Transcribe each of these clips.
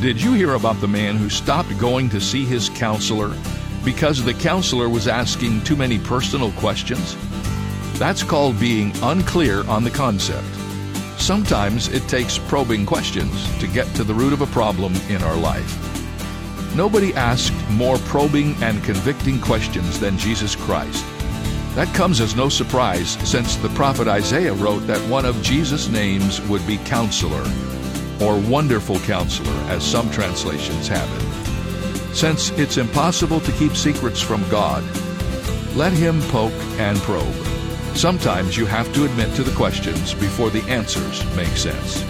Did you hear about the man who stopped going to see his counselor because the counselor was asking too many personal questions? That's called being unclear on the concept. Sometimes it takes probing questions to get to the root of a problem in our life. Nobody asked more probing and convicting questions than Jesus Christ. That comes as no surprise since the prophet Isaiah wrote that one of Jesus' names would be Counselor, or Wonderful Counselor, as some translations have it. Since it's impossible to keep secrets from God, let Him poke and probe. Sometimes you have to admit to the questions before the answers make sense.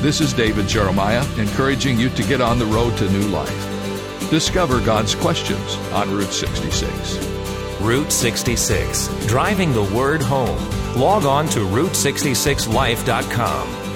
This is David Jeremiah encouraging you to get on the road to new life. Discover God's questions on Route 66. Route 66, driving the word home. Log on to Route66Life.com.